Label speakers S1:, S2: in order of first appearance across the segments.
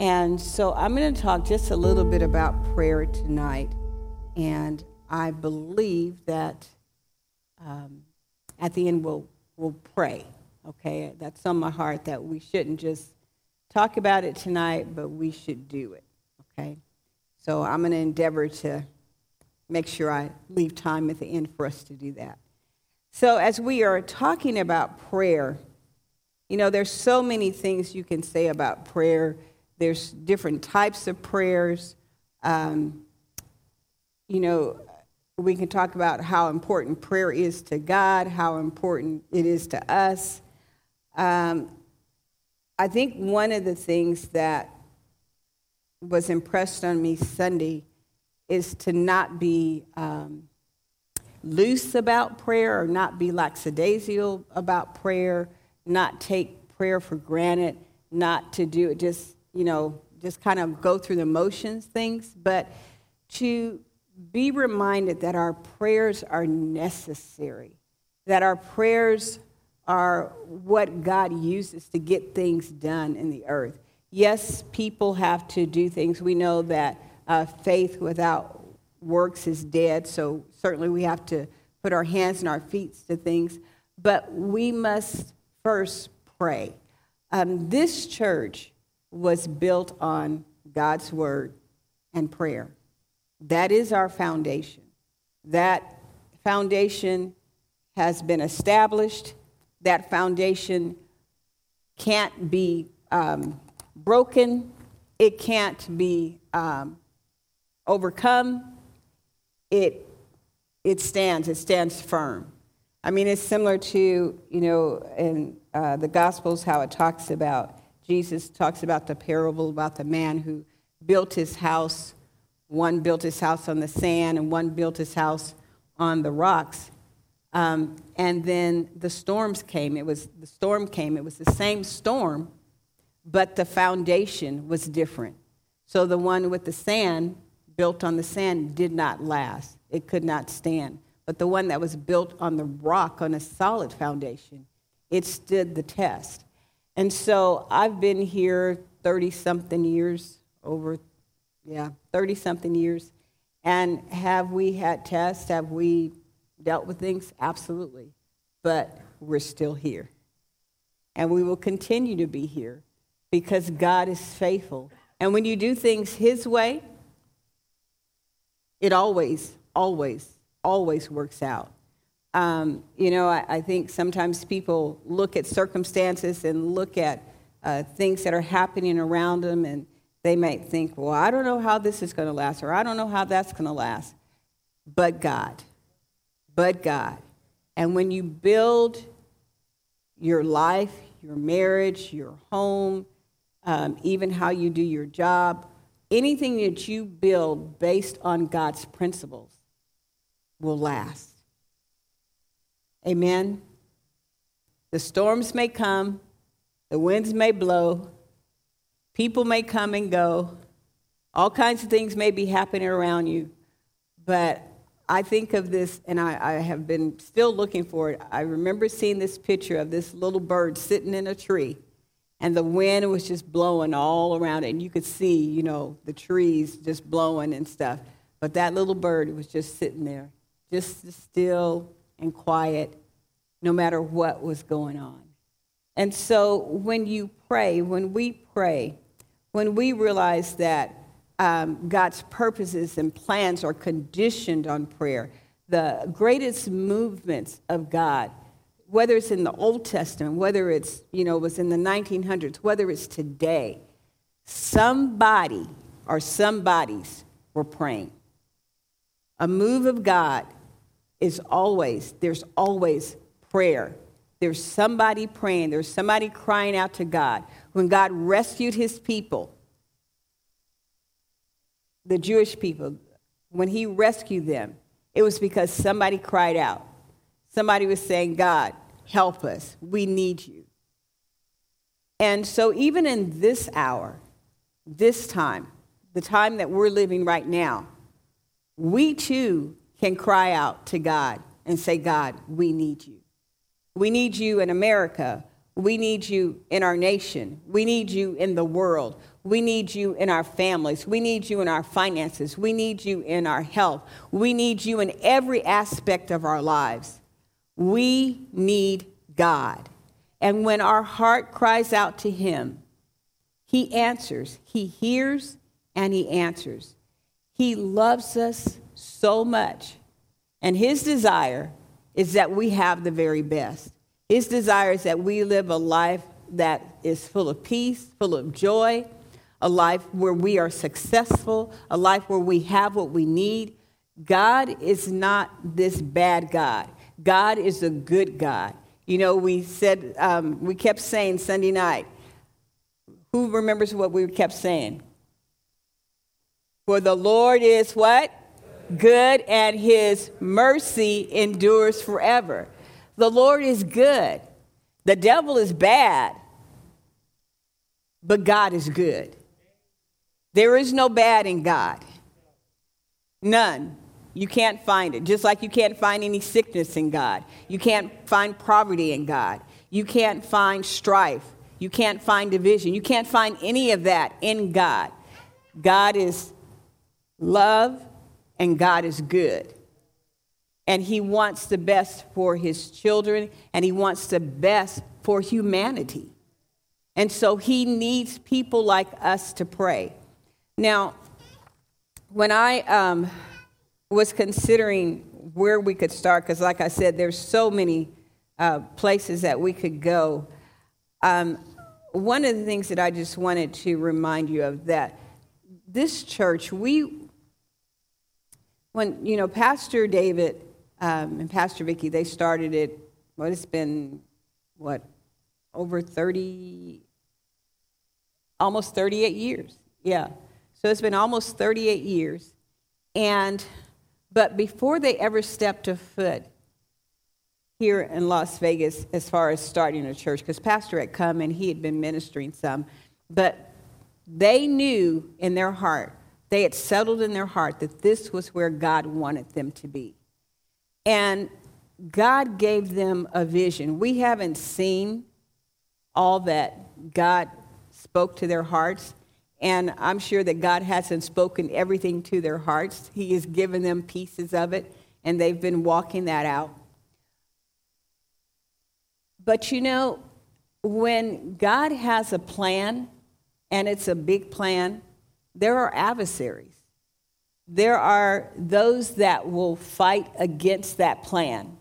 S1: And so I'm going to talk just a little bit about prayer tonight. And I believe that um, at the end we'll, we'll pray. Okay? That's on my heart that we shouldn't just talk about it tonight, but we should do it. Okay? So I'm going to endeavor to make sure I leave time at the end for us to do that. So, as we are talking about prayer, you know, there's so many things you can say about prayer. There's different types of prayers. Um, you know, we can talk about how important prayer is to God, how important it is to us. Um, I think one of the things that was impressed on me Sunday is to not be um, loose about prayer or not be lackadaisical about prayer, not take prayer for granted, not to do it just you know, just kind of go through the motions things, but to be reminded that our prayers are necessary, that our prayers are what God uses to get things done in the earth. Yes, people have to do things. We know that uh, faith without works is dead, so certainly we have to put our hands and our feet to things, but we must first pray. Um, this church was built on God's word and prayer. That is our foundation. That foundation has been established. That foundation can't be um, broken, it can't be um, overcome. It, it stands, it stands firm. I mean, it's similar to, you know, in uh, the Gospels, how it talks about Jesus talks about the parable about the man who built his house. One built his house on the sand, and one built his house on the rocks. Um, and then the storms came. It was the storm came. It was the same storm, but the foundation was different. So the one with the sand built on the sand did not last. It could not stand. But the one that was built on the rock on a solid foundation, it stood the test. And so I've been here 30 something years, over, yeah, 30 something years. And have we had tests? Have we dealt with things? Absolutely. But we're still here. And we will continue to be here because God is faithful. And when you do things His way, it always, always, always works out. Um, you know, I, I, think sometimes people look at circumstances and look at uh, things that are happening around them, and they might think, well, I don't know how this is going to last, or I don't know how that's going to last. But God, but God. And when you build your life, your marriage, your home, um, even how you do your job, anything that you build based on God's principles will last. Amen. The storms may come, the winds may blow, people may come and go, all kinds of things may be happening around you. But I think of this, and I, I, have been still looking for it. I remember seeing this picture of this little bird sitting in a tree, and the wind was just blowing all around it, and you could see, you know, the trees just blowing and stuff. But that little bird was just sitting there, just still and quiet no matter what was going on. And so when you pray, when we pray, when we realize that um, God's purposes and plans are conditioned on prayer, the greatest movements of God, whether it's in the Old Testament, whether it's, you know, it was in the 1900s, whether it's today, somebody or somebodies were praying. A move of God is always, there's always prayer. There's somebody praying, there's somebody crying out to God. When God rescued his people, the Jewish people, when he rescued them, it was because somebody cried out. Somebody was saying, God, help us. We need you. And so, even in this hour, this time, the time that we're living right now, we too can cry out to God and say, God, we need you. We need you in America. We need you in our nation. We need you in the world. We need you in our families. We need you in our finances. We need you in our health. We need you in every aspect of our lives. We need God. And when our heart cries out to Him, He answers. He hears and He answers. He loves us so much. And His desire is that we have the very best. His desire is that we live a life that is full of peace, full of joy, a life where we are successful, a life where we have what we need. God is not this bad God. God is a good God. You know, we said, um, we kept saying Sunday night, who remembers what we kept saying? For the Lord is what? Good, and his mercy endures forever. The Lord is good. The devil is bad, but God is good. There is no bad in God. None. You can't find it. Just like you can't find any sickness in God. You can't find poverty in God. You can't find strife. You can't find division. You can't find any of that in God. God is love and God is good. And He wants the best for His children and He wants the best for humanity. And so He needs people like us to pray. Now, when I um, was considering where we could start, because like I said, there's so many uh, places that we could go. Um, one of the things that I just wanted to remind you of that this church, we, when, you know, Pastor David um, and Pastor Vicki, they started it, what, it's been, what, over 30, almost 38 years. Yeah. So it's been almost 38 years. And, but before they ever stepped a foot here in Las Vegas, as far as starting a church, because Pastor had come and he had been ministering some, but they knew in their heart, they had settled in their heart that this was where God wanted them to be. And God gave them a vision. We haven't seen all that God spoke to their hearts, and I'm sure that God hasn't spoken everything to their hearts. He has given them pieces of it, and they've been walking that out. But you know, when God has a plan, and it's a big plan, there are adversaries. There are those that will fight against that plan.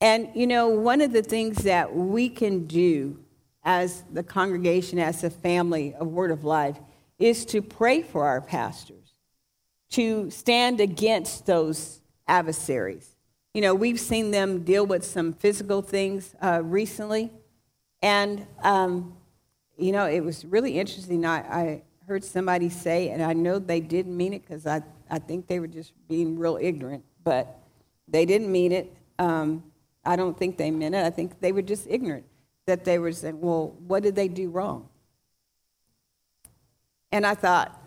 S1: And you know, one of the things that we can do as the congregation, as a family of Word of Life, is to pray for our pastors, to stand against those adversaries. You know, we've seen them deal with some physical things uh, recently, and, um, you know, it was really interesting. I, I heard somebody say, and I know they didn't mean it because I, I think they were just being real ignorant, but they didn't mean it. Um, I don't think they meant it. I think they were just ignorant that they were saying, well, what did they do wrong? And I thought,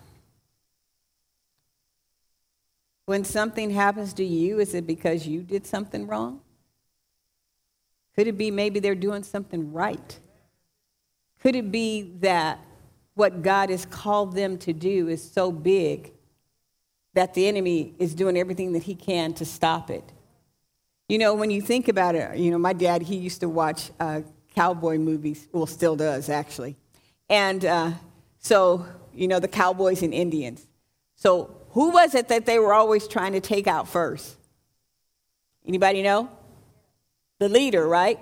S1: when something happens to you, is it because you did something wrong? Could it be maybe they're doing something right? Could it be that what God has called them to do is so big that the enemy is doing everything that he can to stop it? You know, when you think about it, you know, my dad, he used to watch uh, cowboy movies. Well, still does, actually. And uh, so, you know, the cowboys and Indians. So, who was it that they were always trying to take out first? Anybody know? The leader, right?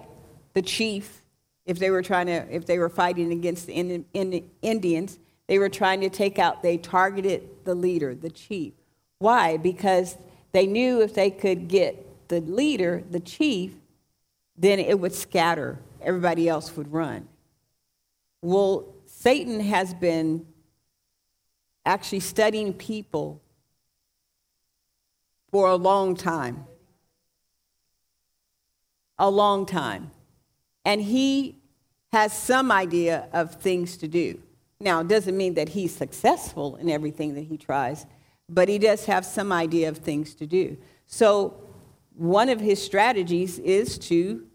S1: The chief. If they were trying to, if they were fighting against the Indians, they were trying to take out, they targeted the leader, the chief. Why? Because they knew if they could get the leader, the chief, then it would scatter everybody else would run. Well, Satan has been actually studying people for a long time. A long time. And he has some idea of things to do. Now, it doesn't mean that he's successful in everything that he tries, but he does have some idea of things to do. So, one of his strategies is to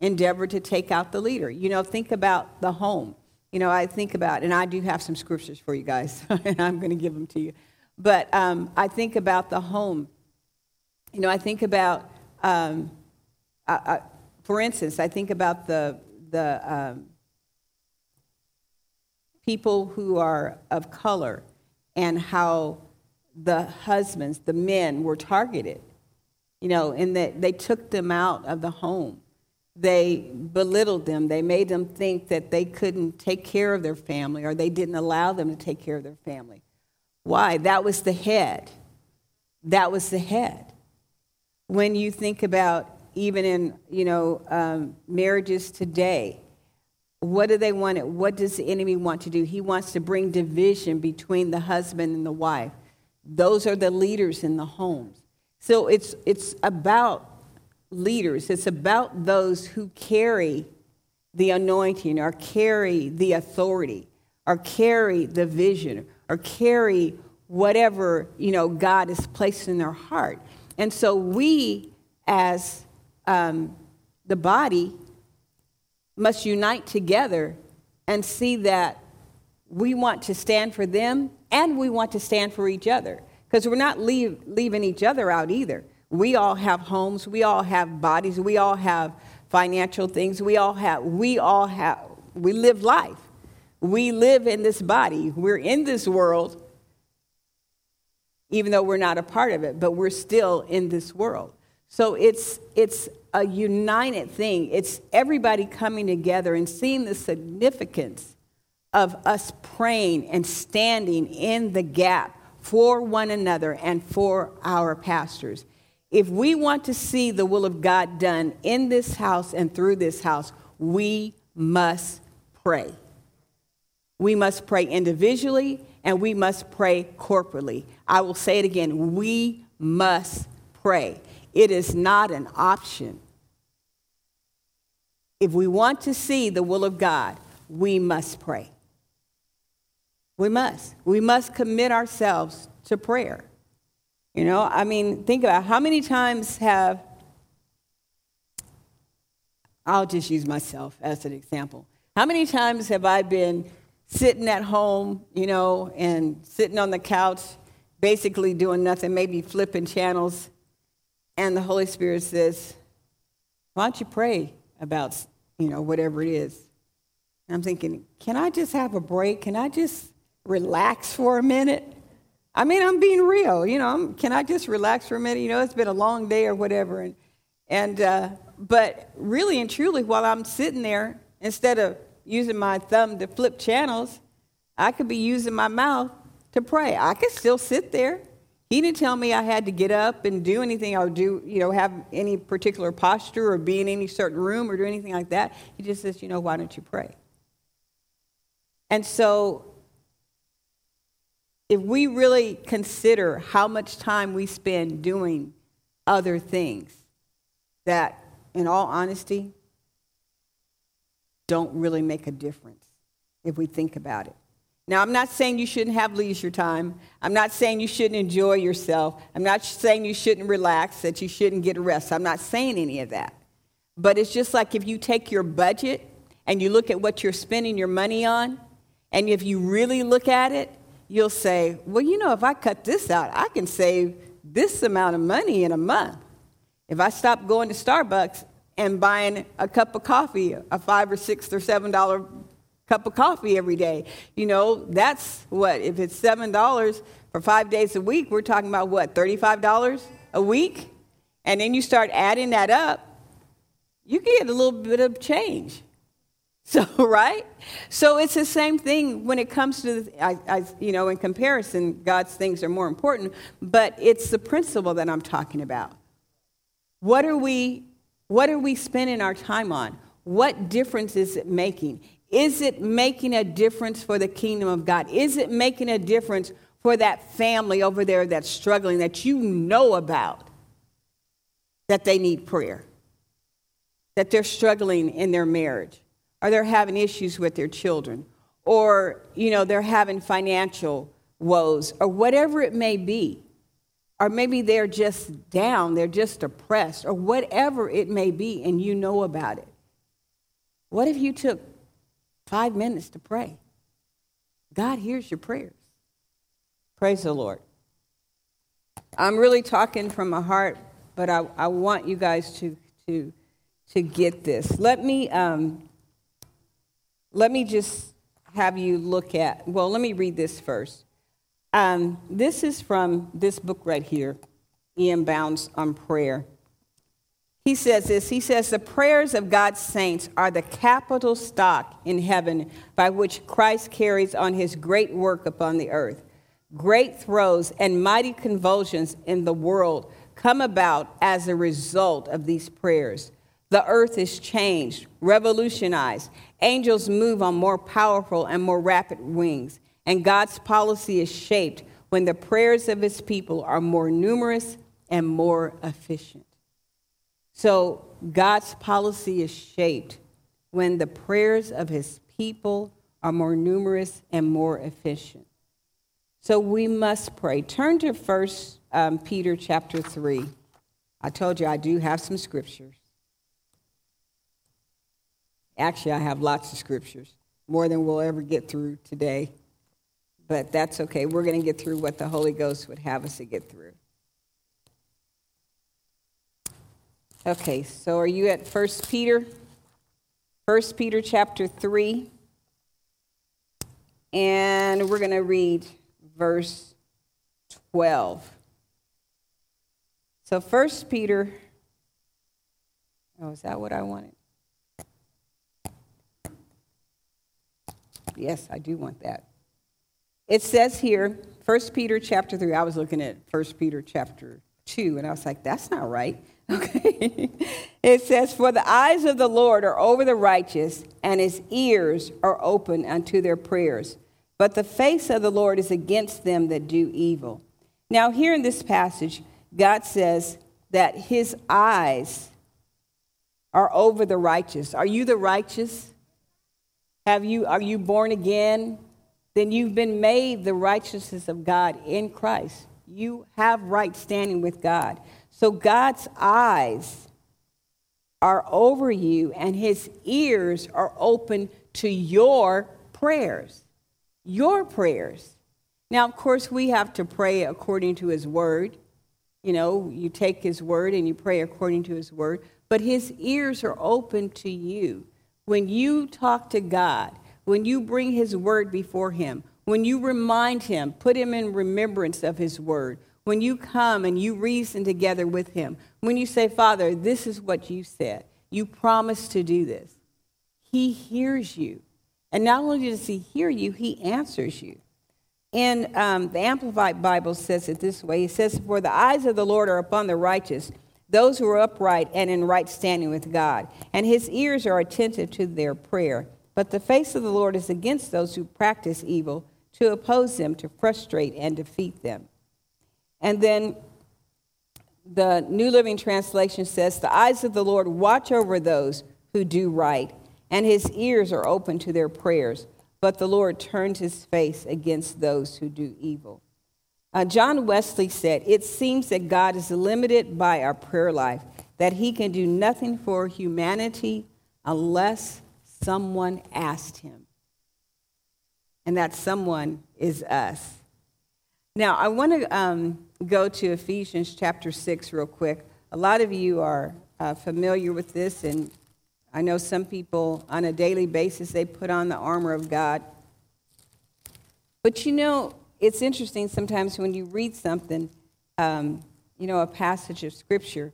S1: endeavor to take out the leader. You know, think about the home. You know, I think about, and I do have some scriptures for you guys, and I'm going to give them to you. But um, I think about the home. You know, I think about, um, uh, for instance, I think about the the um, people who are of color and how the husbands, the men, were targeted. You know, and that they took them out of the home. They belittled them. They made them think that they couldn't take care of their family or they didn't allow them to take care of their family. Why? That was the head. That was the head. When you think about even in you know um, marriages today, what do they want? What does the enemy want to do? He wants to bring division between the husband and the wife. Those are the leaders in the homes. So it's, it's about leaders, it's about those who carry the anointing or carry the authority or carry the vision or carry whatever you know God has placed in their heart. And so we, as um, the body, must unite together and see that we want to stand for them and we want to stand for each other because we're not leave, leaving each other out either. We all have homes, we all have bodies, we all have financial things, we all have, we all have, we live life. We live in this body. We're in this world, even though we're not a part of it, but we're still in this world. So it's, it's a united thing. It's everybody coming together and seeing the significance of us praying and standing in the gap for one another and for our pastors. If we want to see the will of God done in this house and through this house, we must pray. We must pray individually and we must pray corporately. I will say it again we must pray. It is not an option. If we want to see the will of God, we must pray. We must. We must commit ourselves to prayer. You know, I mean, think about how many times have, I'll just use myself as an example. How many times have I been sitting at home, you know, and sitting on the couch, basically doing nothing, maybe flipping channels, and the Holy Spirit says, Why don't you pray about, you know, whatever it is? And I'm thinking, Can I just have a break? Can I just relax for a minute? I mean, I'm being real. You know, I'm, can I just relax for a minute? You know, it's been a long day or whatever. And, and uh, but really and truly, while I'm sitting there, instead of using my thumb to flip channels, I could be using my mouth to pray. I could still sit there. He didn't tell me I had to get up and do anything or do, you know, have any particular posture or be in any certain room or do anything like that. He just says, you know, why don't you pray? And so if we really consider how much time we spend doing other things that, in all honesty, don't really make a difference if we think about it. Now, I'm not saying you shouldn't have leisure time. I'm not saying you shouldn't enjoy yourself. I'm not saying you shouldn't relax, that you shouldn't get a rest. I'm not saying any of that. But it's just like if you take your budget and you look at what you're spending your money on, and if you really look at it, you'll say, well, you know, if I cut this out, I can save this amount of money in a month. If I stop going to Starbucks and buying a cup of coffee, a five or six or seven dollar cup of coffee every day, you know, that's what, if it's seven dollars for five days a week, we're talking about what, $35 a week? And then you start adding that up, you get a little bit of change. So, right? So it's the same thing when it comes to, I, I, you know, in comparison, God's things are more important, but it's the principle that I'm talking about. What are we, what are we spending our time on? What difference is it making? Is it making a difference for the kingdom of God? Is it making a difference for that family over there that's struggling that you know about that they need prayer? That they're struggling in their marriage? or they're having issues with their children, or you know they're having financial woes, or whatever it may be, or maybe they're just down, they're just depressed, or whatever it may be, and you know about it. What if you took five minutes to pray? God hears your prayers. Praise the Lord. I'm really talking from my heart, but I, I want you guys to, to, to get this. Let me, um, let me just have you look at, well, let me read this first. Um, this is from this book right here, E.M. Bounds on Prayer. He says this He says, The prayers of God's saints are the capital stock in heaven by which Christ carries on his great work upon the earth. Great throes and mighty convulsions in the world come about as a result of these prayers. The earth is changed, revolutionized. Angels move on more powerful and more rapid wings. And God's policy is shaped when the prayers of his people are more numerous and more efficient. So, God's policy is shaped when the prayers of his people are more numerous and more efficient. So, we must pray. Turn to First um, Peter chapter 3. I told you I do have some scriptures. Actually, I have lots of scriptures, more than we'll ever get through today. But that's okay. We're going to get through what the Holy Ghost would have us to get through. Okay, so are you at 1 Peter? 1 Peter chapter 3. And we're going to read verse 12. So 1 Peter, oh, is that what I wanted? Yes, I do want that. It says here, 1 Peter chapter 3. I was looking at 1 Peter chapter 2, and I was like, that's not right. Okay. it says, For the eyes of the Lord are over the righteous, and his ears are open unto their prayers. But the face of the Lord is against them that do evil. Now, here in this passage, God says that his eyes are over the righteous. Are you the righteous? Have you, are you born again? Then you've been made the righteousness of God in Christ. You have right standing with God. So God's eyes are over you, and his ears are open to your prayers. Your prayers. Now, of course, we have to pray according to his word. You know, you take his word and you pray according to his word, but his ears are open to you. When you talk to God, when you bring his word before him, when you remind him, put him in remembrance of his word, when you come and you reason together with him, when you say, Father, this is what you said, you promised to do this, he hears you. And not only does he hear you, he answers you. And um, the Amplified Bible says it this way It says, For the eyes of the Lord are upon the righteous, those who are upright and in right standing with God, and his ears are attentive to their prayer. But the face of the Lord is against those who practice evil, to oppose them, to frustrate and defeat them. And then the New Living Translation says, The eyes of the Lord watch over those who do right, and his ears are open to their prayers, but the Lord turns his face against those who do evil. Uh, John Wesley said, It seems that God is limited by our prayer life, that he can do nothing for humanity unless someone asked him. And that someone is us. Now, I want to um, go to Ephesians chapter 6 real quick. A lot of you are uh, familiar with this, and I know some people on a daily basis they put on the armor of God. But you know, it's interesting sometimes when you read something, um, you know, a passage of scripture.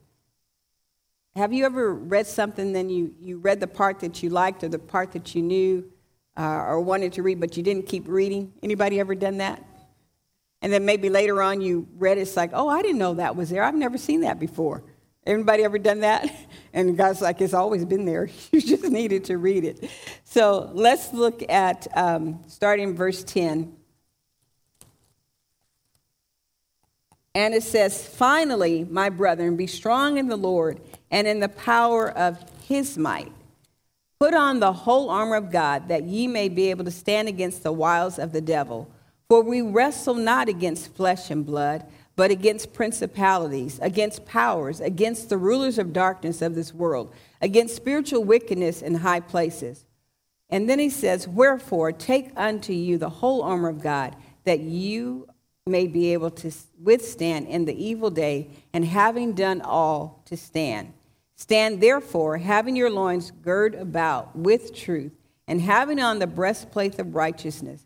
S1: Have you ever read something, then you, you read the part that you liked or the part that you knew uh, or wanted to read, but you didn't keep reading? Anybody ever done that? And then maybe later on you read it, it's like, oh, I didn't know that was there. I've never seen that before. Everybody ever done that? And God's like, it's always been there. You just needed to read it. So let's look at um, starting verse 10. And it says, Finally, my brethren, be strong in the Lord and in the power of his might. Put on the whole armor of God, that ye may be able to stand against the wiles of the devil. For we wrestle not against flesh and blood but against principalities, against powers, against the rulers of darkness of this world, against spiritual wickedness in high places. And then he says, Wherefore, take unto you the whole armor of God, that you may be able to withstand in the evil day, and having done all, to stand. Stand therefore, having your loins girt about with truth, and having on the breastplate of righteousness,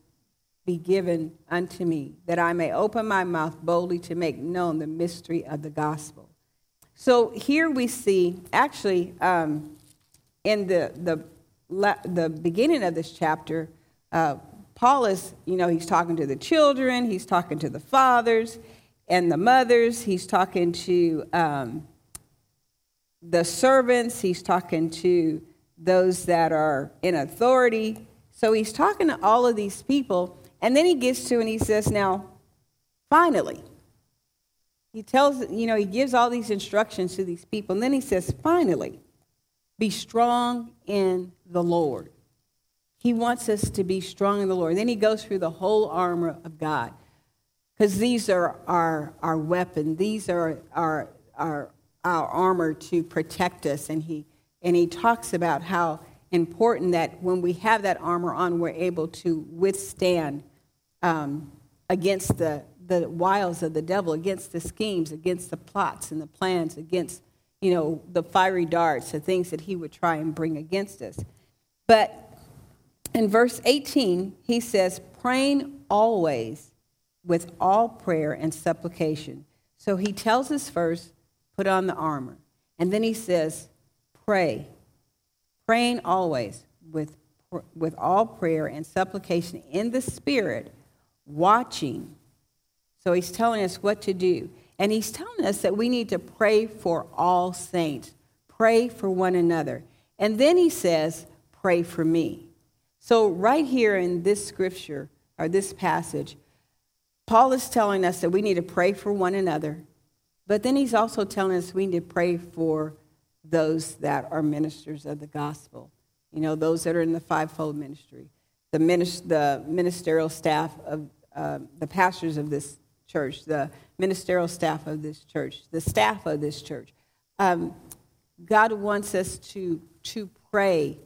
S1: be given unto me, that I may open my mouth boldly to make known the mystery of the gospel. So here we see, actually, um, in the, the, the beginning of this chapter, uh, Paul is, you know, he's talking to the children, he's talking to the fathers and the mothers, he's talking to um, the servants, he's talking to those that are in authority. So he's talking to all of these people, and then he gets to and he says, Now, finally, he tells, you know, he gives all these instructions to these people, and then he says, Finally, be strong in the Lord. He wants us to be strong in the Lord. Then he goes through the whole armor of God. Because these are our, our weapon. These are our, our, our armor to protect us. And he, and he talks about how important that when we have that armor on, we're able to withstand um, against the, the wiles of the devil, against the schemes, against the plots and the plans, against you know, the fiery darts, the things that he would try and bring against us. But in verse 18, he says, praying always with all prayer and supplication. So he tells us first, put on the armor. And then he says, pray. Praying always with, with all prayer and supplication in the Spirit, watching. So he's telling us what to do. And he's telling us that we need to pray for all saints, pray for one another. And then he says, pray for me. So, right here in this scripture, or this passage, Paul is telling us that we need to pray for one another, but then he's also telling us we need to pray for those that are ministers of the gospel. You know, those that are in the fivefold ministry, the, minist- the ministerial staff of uh, the pastors of this church, the ministerial staff of this church, the staff of this church. Um, God wants us to, to pray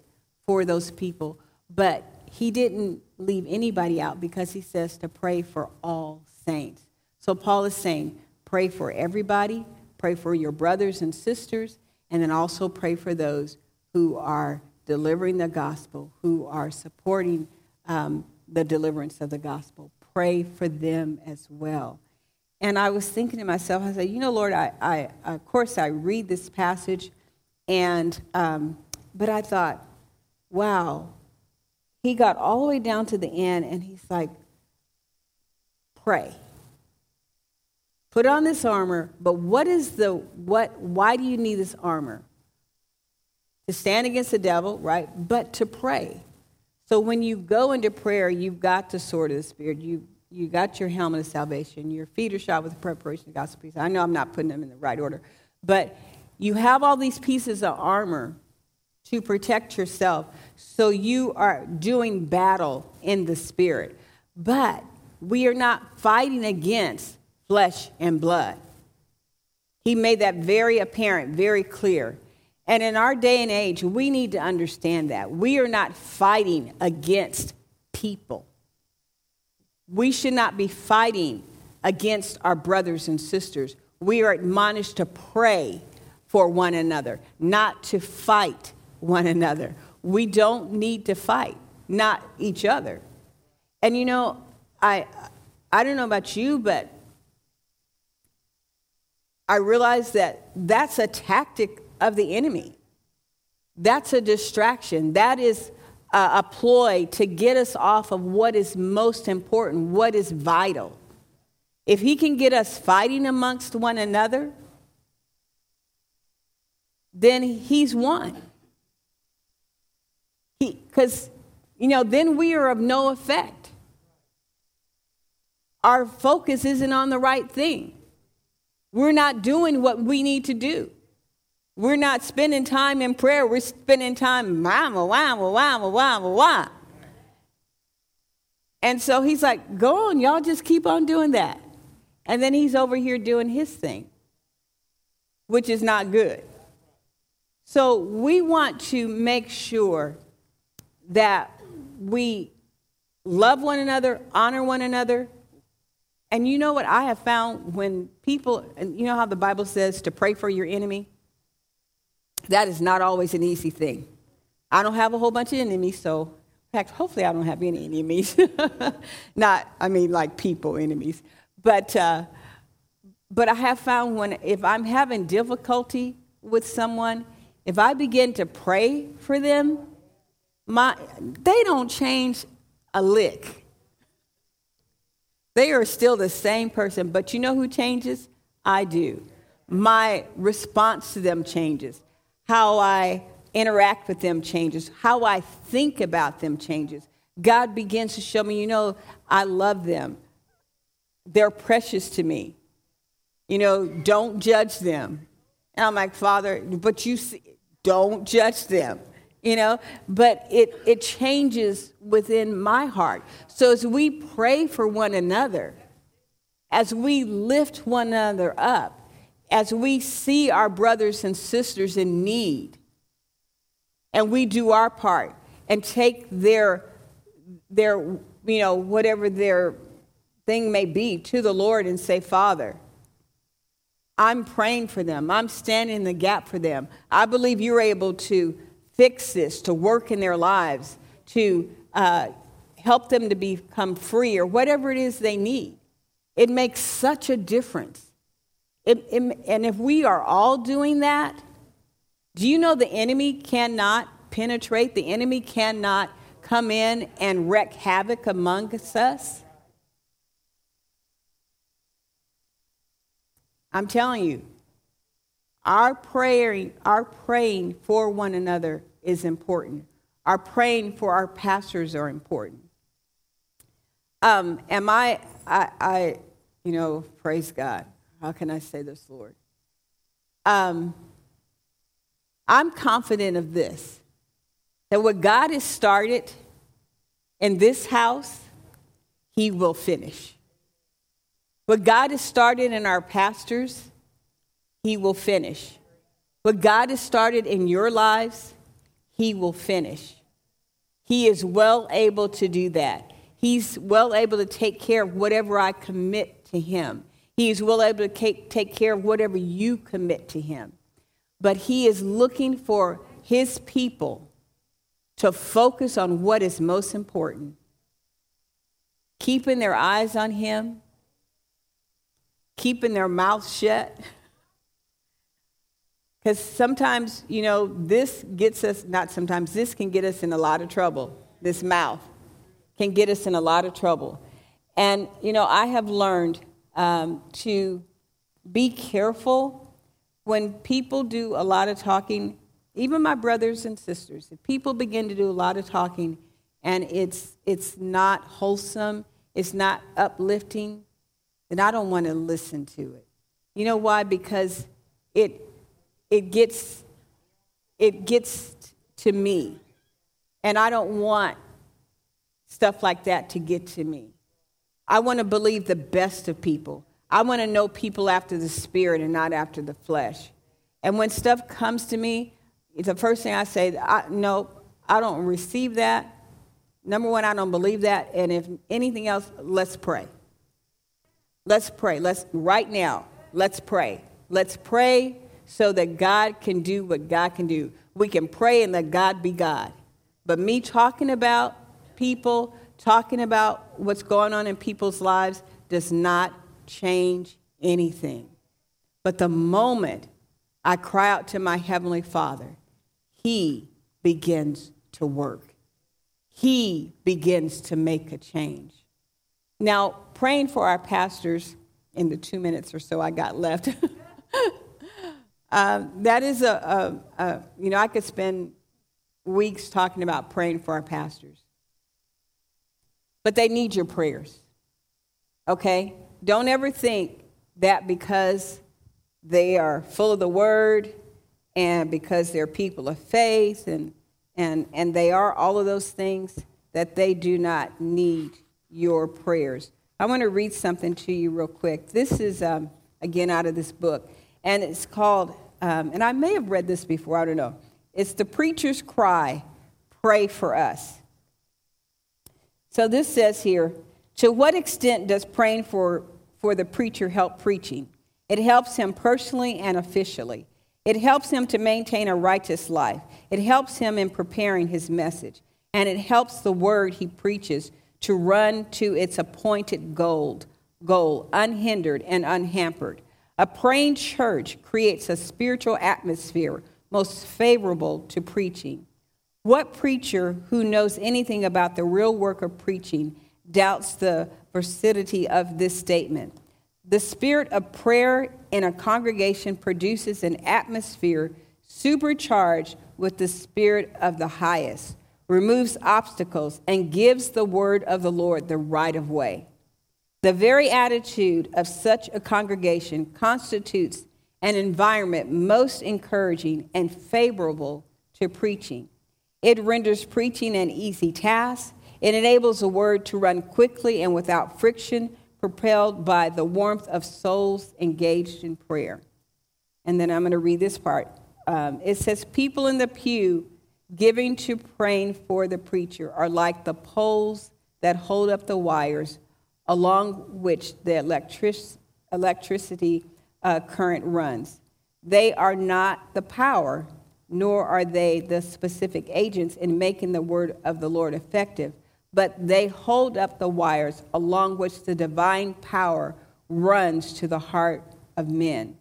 S1: for those people, but He didn't leave anybody out because He says to pray for all saints. So Paul is saying, pray for everybody, pray for your brothers and sisters, and then also pray for those who are delivering the gospel, who are supporting um, the deliverance of the gospel pray for them as well. And I was thinking to myself, I said, you know, Lord, I, I of course I read this passage, and um, but I thought, wow, he got all the way down to the end, and he's like, pray. Put on this armor, but what is the what? Why do you need this armor? To stand against the devil, right? But to pray. So when you go into prayer, you've got the sword of the Spirit. You, you got your helmet of salvation. Your feet are shod with the preparation of gospel peace. I know I'm not putting them in the right order, but you have all these pieces of armor to protect yourself. So you are doing battle in the Spirit. But we are not fighting against flesh and blood. He made that very apparent, very clear. And in our day and age, we need to understand that. We are not fighting against people. We should not be fighting against our brothers and sisters. We are admonished to pray for one another, not to fight one another. We don't need to fight, not each other. And you know, I, I don't know about you, but I realize that that's a tactic of the enemy. That's a distraction. That is a, a ploy to get us off of what is most important, what is vital. if he can get us fighting amongst one another, then he's won. Because, you know, then we are of no effect. Our focus isn't on the right thing. We're not doing what we need to do. We're not spending time in prayer. We're spending time, mama, wama, wama, wama, wama. And so he's like, go on, y'all just keep on doing that. And then he's over here doing his thing, which is not good. So we want to make sure that we love one another, honor one another. And you know what I have found when people, you know how the Bible says to pray for your enemy? That is not always an easy thing. I don't have a whole bunch of enemies, so in fact, hopefully I don't have any enemies. not, I mean, like people enemies. But, uh, but I have found when, if I'm having difficulty with someone, if I begin to pray for them, my, they don't change a lick. They are still the same person, but you know who changes? I do. My response to them changes. How I interact with them changes. How I think about them changes. God begins to show me, you know, I love them. They're precious to me. You know, don't judge them. And I'm like, Father, but you see, don't judge them you know but it it changes within my heart so as we pray for one another as we lift one another up as we see our brothers and sisters in need and we do our part and take their their you know whatever their thing may be to the lord and say father I'm praying for them. I'm standing in the gap for them. I believe you're able to fix this, to work in their lives, to uh, help them to become free or whatever it is they need. It makes such a difference. It, it, and if we are all doing that, do you know the enemy cannot penetrate? The enemy cannot come in and wreak havoc amongst us? I'm telling you, our praying, our praying for one another is important. Our praying for our pastors are important. Um, am I, I, I, you know, praise God. How can I say this, Lord? Um, I'm confident of this that what God has started in this house, He will finish. What God has started in our pastors, He will finish. What God has started in your lives, He will finish. He is well able to do that. He's well able to take care of whatever I commit to Him. He is well able to take care of whatever you commit to Him. But He is looking for His people to focus on what is most important, keeping their eyes on Him keeping their mouth shut. Because sometimes, you know, this gets us, not sometimes, this can get us in a lot of trouble. This mouth can get us in a lot of trouble. And, you know, I have learned um, to be careful when people do a lot of talking, even my brothers and sisters, if people begin to do a lot of talking and it's, it's not wholesome, it's not uplifting, then I don't want to listen to it. You know why? Because it it gets it gets to me. And I don't want stuff like that to get to me. I want to believe the best of people. I want to know people after the spirit and not after the flesh. And when stuff comes to me, the first thing I say, I, no, I don't receive that. Number one, I don't believe that. And if anything else, let's pray. Let's pray. Let's right now. Let's pray. Let's pray so that God can do what God can do. We can pray and let God be God. But me talking about people, talking about what's going on in people's lives does not change anything. But the moment I cry out to my Heavenly Father, He begins to work. He begins to make a change. Now, praying for our pastors in the two minutes or so I got left. um, that is a, a, a, you know, I could spend weeks talking about praying for our pastors, but they need your prayers. Okay? Don't ever think that because they are full of the word and because they're people of faith and, and, and they are all of those things, that they do not need your prayers. I want to read something to you real quick. This is, um, again, out of this book, and it's called, um, and I may have read this before, I don't know. It's The Preacher's Cry Pray for Us. So this says here To what extent does praying for, for the preacher help preaching? It helps him personally and officially. It helps him to maintain a righteous life. It helps him in preparing his message. And it helps the word he preaches to run to its appointed goal, goal unhindered and unhampered. A praying church creates a spiritual atmosphere most favorable to preaching. What preacher who knows anything about the real work of preaching doubts the veracity of this statement? The spirit of prayer in a congregation produces an atmosphere supercharged with the spirit of the highest removes obstacles, and gives the word of the Lord the right of way. The very attitude of such a congregation constitutes an environment most encouraging and favorable to preaching. It renders preaching an easy task. It enables the word to run quickly and without friction, propelled by the warmth of souls engaged in prayer. And then I'm going to read this part. Um, it says, People in the pew giving to praying for the preacher are like the poles that hold up the wires along which the electric, electricity uh, current runs. They are not the power, nor are they the specific agents in making the word of the Lord effective, but they hold up the wires along which the divine power runs to the heart of men.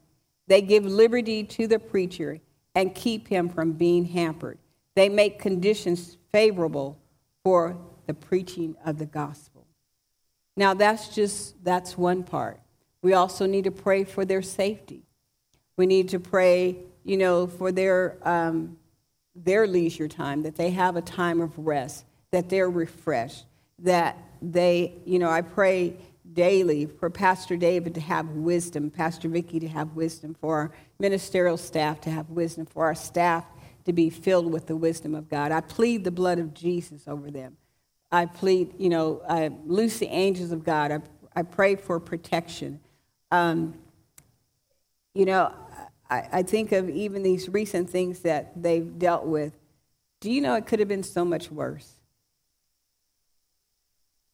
S1: They give liberty to the preacher and keep him from being hampered. They make conditions favorable for the preaching of the gospel. Now, that's just, that's one part. We also need to pray for their safety. We need to pray, you know, for their, um, their leisure time, that they have a time of rest, that they're refreshed, that they, you know, I pray daily for Pastor David to have wisdom, Pastor Vicki to have wisdom, for our ministerial staff to have wisdom, for our staff to be filled with the wisdom of God. I plead the blood of Jesus over them. I plead, you know, I loose the angels of God. I, I pray for protection. Um, you know, I, I think of even these recent things that they've dealt with. Do you know it could have been so much worse?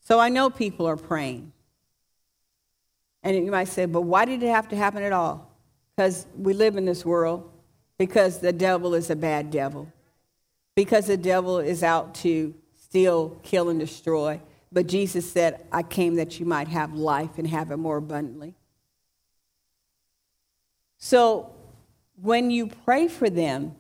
S1: So I know people are praying. And you might say, but why did it have to happen at all? Because we live in this world because the devil is a bad devil, because the devil is out to steal, kill, and destroy. But Jesus said, I came that you might have life and have it more abundantly. So when you pray for them,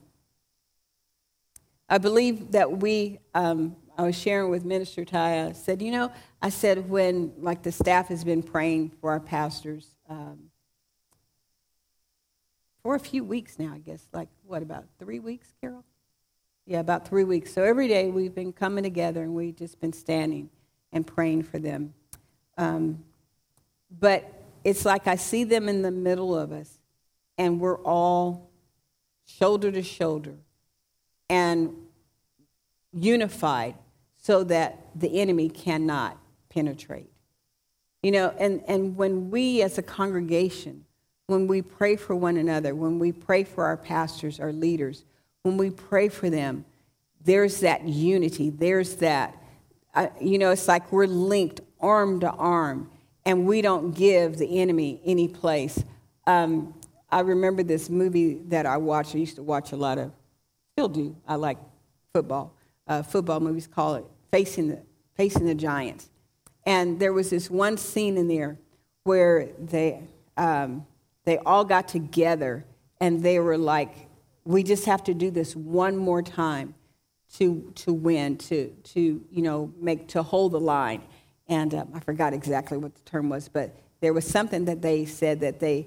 S1: I believe that we, um, I was sharing with Minister Taya, said, you know, I said when, like the staff has been praying for our pastors, um, for a few weeks now, I guess. Like, what, about three weeks, Carol? Yeah, about three weeks. So every day we've been coming together and we've just been standing and praying for them. Um, but it's like I see them in the middle of us, and we're all shoulder to shoulder and unified so that the enemy cannot penetrate. You know, and, and when we as a congregation when we pray for one another, when we pray for our pastors, our leaders, when we pray for them, there's that unity. There's that, uh, you know, it's like we're linked arm to arm, and we don't give the enemy any place. Um, I remember this movie that I watched. I used to watch a lot of, still do. I like football. Uh, football movies call it Facing the, Facing the Giants. And there was this one scene in there where they, um, they all got together and they were like, we just have to do this one more time to, to win, to, to, you know, make, to hold the line. And um, I forgot exactly what the term was, but there was something that they said that they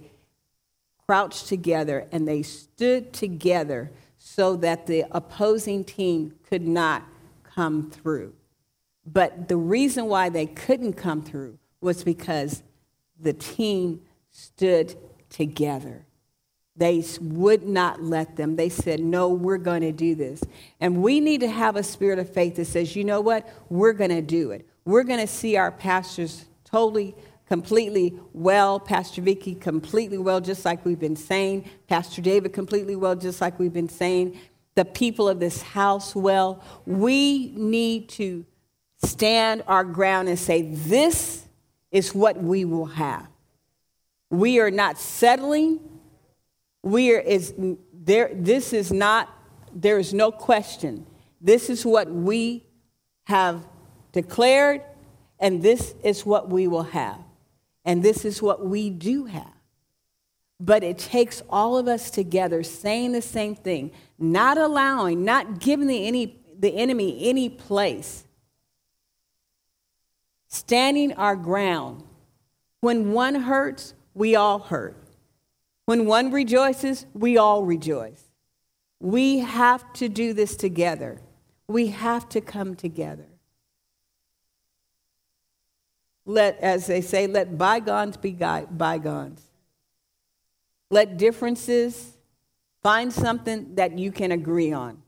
S1: crouched together and they stood together so that the opposing team could not come through. But the reason why they couldn't come through was because the team stood together. They would not let them. They said, No, we're going to do this. And we need to have a spirit of faith that says, You know what? We're going to do it. We're going to see our pastors totally, completely well. Pastor Vicky completely well, just like we've been saying. Pastor David completely well, just like we've been saying. The people of this house well. We need to stand our ground and say, This is what we will have. We are not settling. We are is there this is not there is no question. This is what we have declared and this is what we will have. And this is what we do have. But it takes all of us together saying the same thing, not allowing, not giving the, any, the enemy any place standing our ground. When one hurts, we all hurt. When one rejoices, we all rejoice. We have to do this together. We have to come together. Let, as they say, let bygones be bygones. Let differences find something that you can agree on.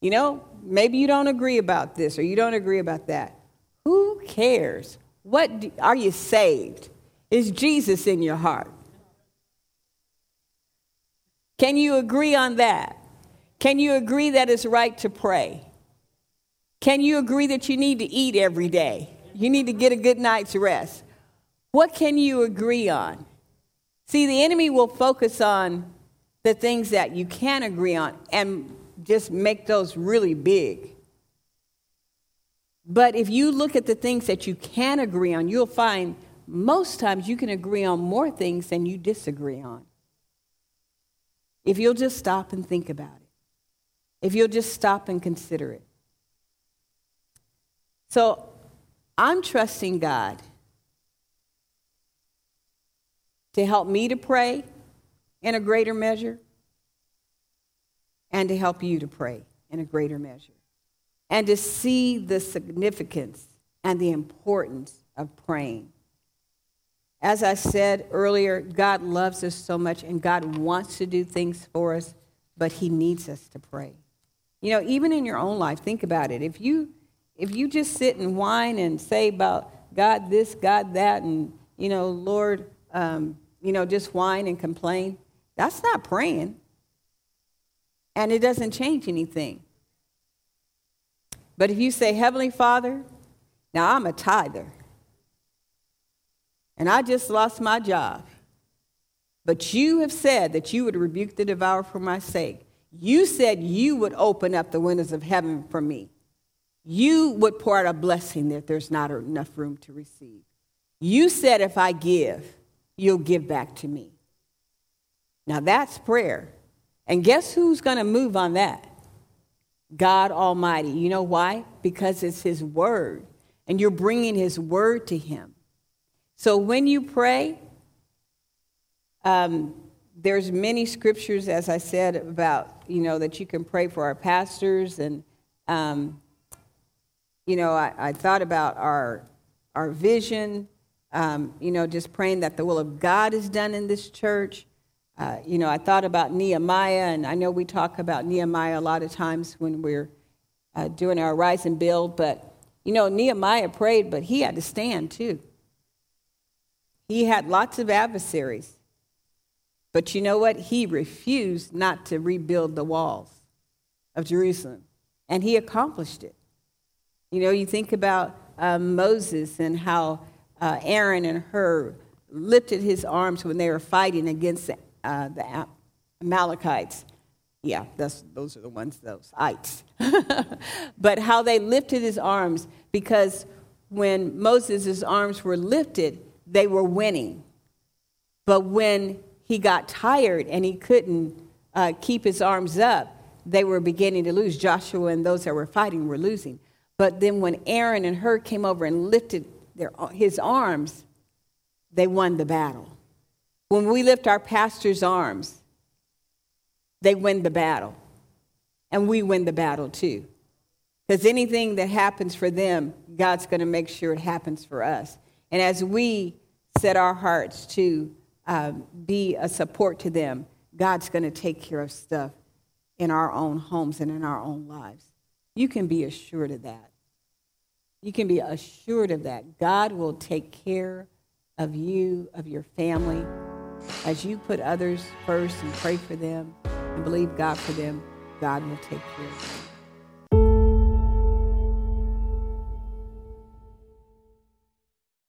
S1: You know, maybe you don't agree about this or you don't agree about that. Who cares? What do, are you saved? Is Jesus in your heart? Can you agree on that? Can you agree that it's right to pray? Can you agree that you need to eat every day? You need to get a good night's rest. What can you agree on? See, the enemy will focus on the things that you can agree on and just make those really big. But if you look at the things that you can agree on, you'll find most times you can agree on more things than you disagree on. If you'll just stop and think about it, if you'll just stop and consider it. So I'm trusting God to help me to pray in a greater measure and to help you to pray in a greater measure and to see the significance and the importance of praying. As I said earlier, God loves us so much and God wants to do things for us, but He needs us to pray. You know, even in your own life, think about it. If you if you just sit and whine and say about God this, God that, and you know, Lord, um, you know, just whine and complain, that's not praying. And it doesn't change anything. But if you say, Heavenly Father, now I'm a tither, and I just lost my job, but you have said that you would rebuke the devourer for my sake. You said you would open up the windows of heaven for me. You would pour out a blessing that there's not enough room to receive. You said if I give, you'll give back to me. Now that's prayer. And guess who's going to move on that? God Almighty. You know why? Because it's His Word, and you're bringing His Word to Him. So when you pray, um, there's many scriptures, as I said, about you know that you can pray for our pastors, and um, you know I, I, thought about our our vision. Um, you know, just praying that the will of God is done in this church. Uh, you know, I thought about Nehemiah, and I know we talk about Nehemiah a lot of times when we're uh, doing our rise and build, but, you know, Nehemiah prayed, but he had to stand too. He had lots of adversaries. But you know what? He refused not to rebuild the walls of Jerusalem, and he accomplished it. You know, you think about uh, Moses and how uh, Aaron and Hur lifted his arms when they were fighting against uh, the Amalekites. Yeah, those are the ones, those ites. but how they lifted his arms because when Moses' arms were lifted, they were winning. But when he got tired and he couldn't uh, keep his arms up, they were beginning to lose. Joshua and those that were fighting were losing. But then when Aaron and Hur came over and lifted their, his arms, they won the battle. When we lift our pastor's arms, they win the battle. And we win the battle too. Because anything that happens for them, God's going to make sure it happens for us. And as we set our hearts to um, be a support to them, God's going to take care of stuff in our own homes and in our own lives. You can be assured of that. You can be assured of that. God will take care of you, of your family, as you put others first and pray for them and believe God for them. God will take care of you.